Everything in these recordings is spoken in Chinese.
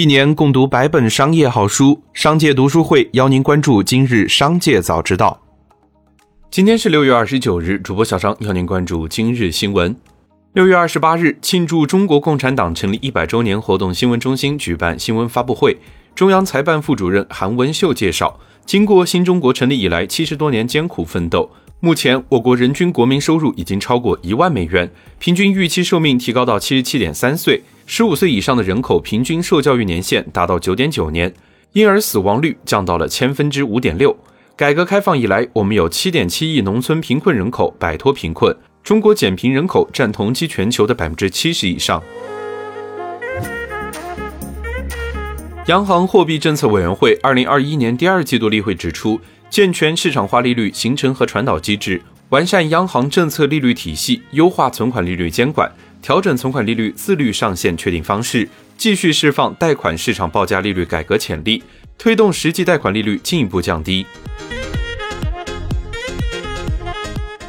一年共读百本商业好书，商界读书会邀您关注今日商界早知道。今天是六月二十九日，主播小张邀您关注今日新闻。六月二十八日，庆祝中国共产党成立一百周年活动新闻中心举办新闻发布会。中央财办副主任韩文秀介绍，经过新中国成立以来七十多年艰苦奋斗，目前我国人均国民收入已经超过一万美元，平均预期寿命提高到七十七点三岁。十五岁以上的人口平均受教育年限达到九点九年，婴儿死亡率降到了千分之五点六。改革开放以来，我们有七点七亿农村贫困人口摆脱贫困，中国减贫人口占同期全球的百分之七十以上。央行货币政策委员会二零二一年第二季度例会指出，健全市场化利率形成和传导机制，完善央行政策利率体系，优化存款利率监管。调整存款利率自律上限确定方式，继续释放贷款市场报价利率改革潜力，推动实际贷款利率进一步降低。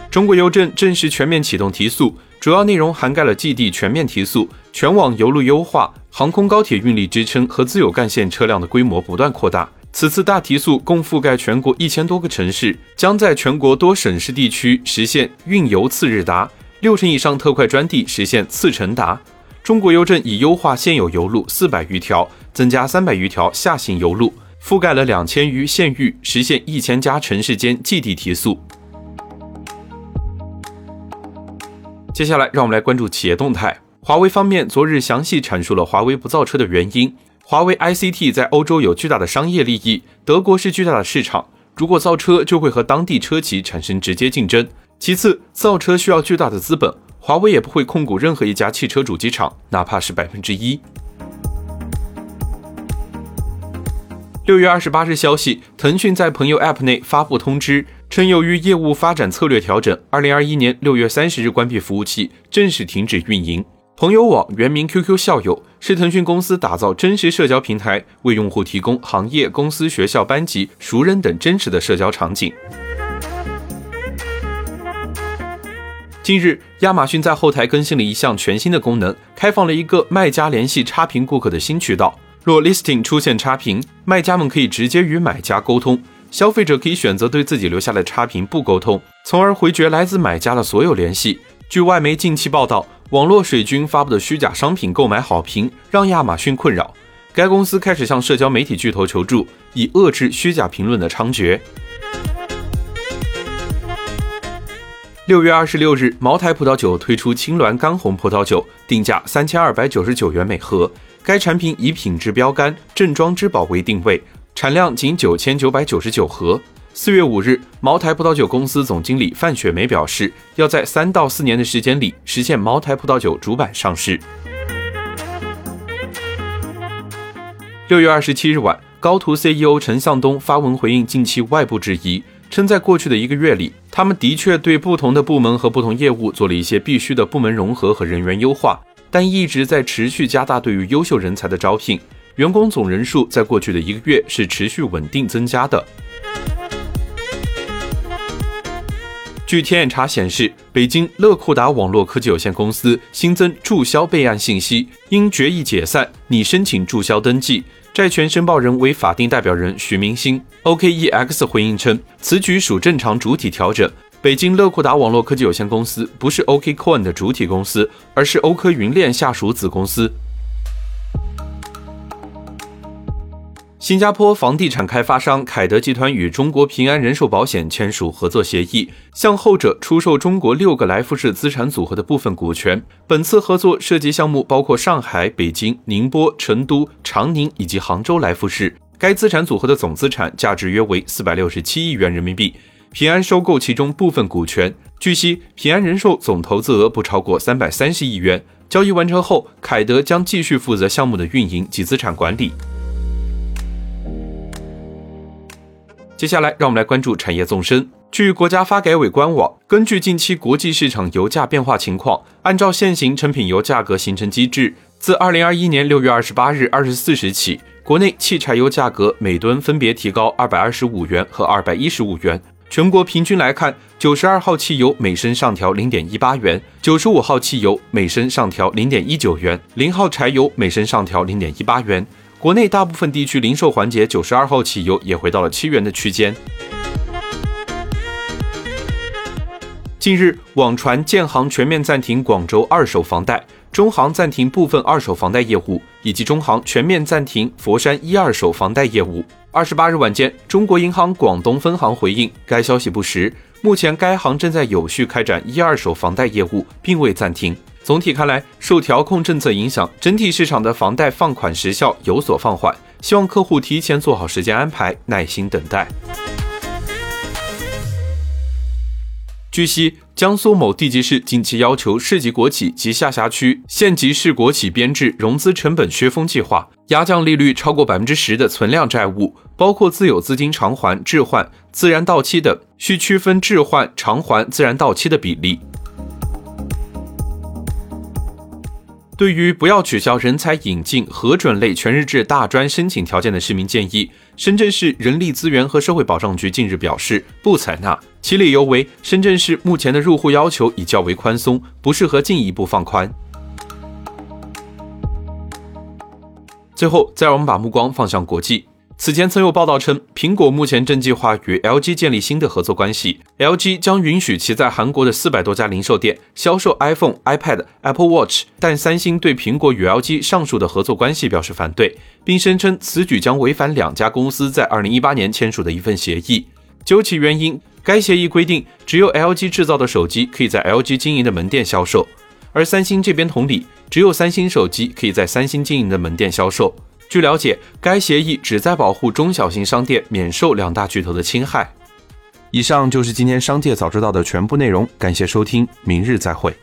中国邮政正式全面启动提速，主要内容涵盖了寄递全面提速、全网邮路优化、航空高铁运力支撑和自有干线车辆的规模不断扩大。此次大提速共覆盖全国一千多个城市，将在全国多省市地区实现运邮次日达。六成以上特快专递实现次成达。中国邮政已优化现有邮路四百余条，增加三百余条下行邮路，覆盖了两千余县域，实现一千家城市间寄递提速。接下来，让我们来关注企业动态。华为方面昨日详细阐述了华为不造车的原因。华为 ICT 在欧洲有巨大的商业利益，德国是巨大的市场，如果造车就会和当地车企产生直接竞争。其次，造车需要巨大的资本，华为也不会控股任何一家汽车主机厂，哪怕是百分之一。六月二十八日消息，腾讯在朋友 App 内发布通知，称由于业务发展策略调整，二零二一年六月三十日关闭服务器，正式停止运营。朋友网原名 QQ 校友，是腾讯公司打造真实社交平台，为用户提供行业、公司、学校、班级、熟人等真实的社交场景。近日，亚马逊在后台更新了一项全新的功能，开放了一个卖家联系差评顾客的新渠道。若 listing 出现差评，卖家们可以直接与买家沟通，消费者可以选择对自己留下的差评不沟通，从而回绝来自买家的所有联系。据外媒近期报道，网络水军发布的虚假商品购买好评让亚马逊困扰，该公司开始向社交媒体巨头求助，以遏制虚假评论的猖獗。六月二十六日，茅台葡萄酒推出青鸾干红葡萄酒，定价三千二百九十九元每盒。该产品以品质标杆“正装之宝”为定位，产量仅九千九百九十九盒。四月五日，茅台葡萄酒公司总经理范雪梅表示，要在三到四年的时间里实现茅台葡萄酒主板上市。六月二十七日晚，高途 CEO 陈向东发文回应近期外部质疑。称在过去的一个月里，他们的确对不同的部门和不同业务做了一些必须的部门融合和人员优化，但一直在持续加大对于优秀人才的招聘。员工总人数在过去的一个月是持续稳定增加的。据天眼查显示，北京乐酷达网络科技有限公司新增注销备案信息，因决议解散，拟申请注销登记。债权申报人为法定代表人徐明星。OKEX 回应称，此举属正常主体调整。北京乐酷达网络科技有限公司不是 OKCoin 的主体公司，而是欧科云链下属子公司。新加坡房地产开发商凯德集团与中国平安人寿保险签署合作协议，向后者出售中国六个来福士资产组合的部分股权。本次合作涉及项目包括上海、北京、宁波、成都、长宁以及杭州来福士。该资产组合的总资产价值约为四百六十七亿元人民币。平安收购其中部分股权。据悉，平安人寿总投资额不超过三百三十亿元。交易完成后，凯德将继续负责项目的运营及资产管理。接下来，让我们来关注产业纵深。据国家发改委官网，根据近期国际市场油价变化情况，按照现行成品油价格形成机制，自二零二一年六月二十八日二十四时起，国内汽柴油价格每吨分别提高二百二十五元和二百一十五元。全国平均来看，九十二号汽油每升上调零点一八元，九十五号汽油每升上调零点一九元，零号柴油每升上调零点一八元。国内大部分地区零售环节九十二号汽油也回到了七元的区间。近日，网传建行全面暂停广州二手房贷，中行暂停部分二手房贷业务，以及中行全面暂停佛山一二手房贷业务。二十八日晚间，中国银行广东分行回应该消息不实，目前该行正在有序开展一二手房贷业务，并未暂停。总体看来，受调控政策影响，整体市场的房贷放款时效有所放缓，希望客户提前做好时间安排，耐心等待。据悉，江苏某地级市近期要求市级国企及下辖区、县级市国企编制融资成本削峰计划，压降利率超过百分之十的存量债务，包括自有资金偿还、置换、自然到期等，需区分置换、偿还、自然到期的比例。对于不要取消人才引进核准类全日制大专申请条件的市民建议，深圳市人力资源和社会保障局近日表示不采纳，其理由为深圳市目前的入户要求已较为宽松，不适合进一步放宽。最后，再让我们把目光放向国际。此前曾有报道称，苹果目前正计划与 LG 建立新的合作关系，LG 将允许其在韩国的四百多家零售店销售 iPhone、iPad、Apple Watch。但三星对苹果与 LG 上述的合作关系表示反对，并声称此举将违反两家公司在2018年签署的一份协议。究其原因，该协议规定，只有 LG 制造的手机可以在 LG 经营的门店销售，而三星这边同理，只有三星手机可以在三星经营的门店销售。据了解，该协议旨在保护中小型商店免受两大巨头的侵害。以上就是今天商界早知道的全部内容，感谢收听，明日再会。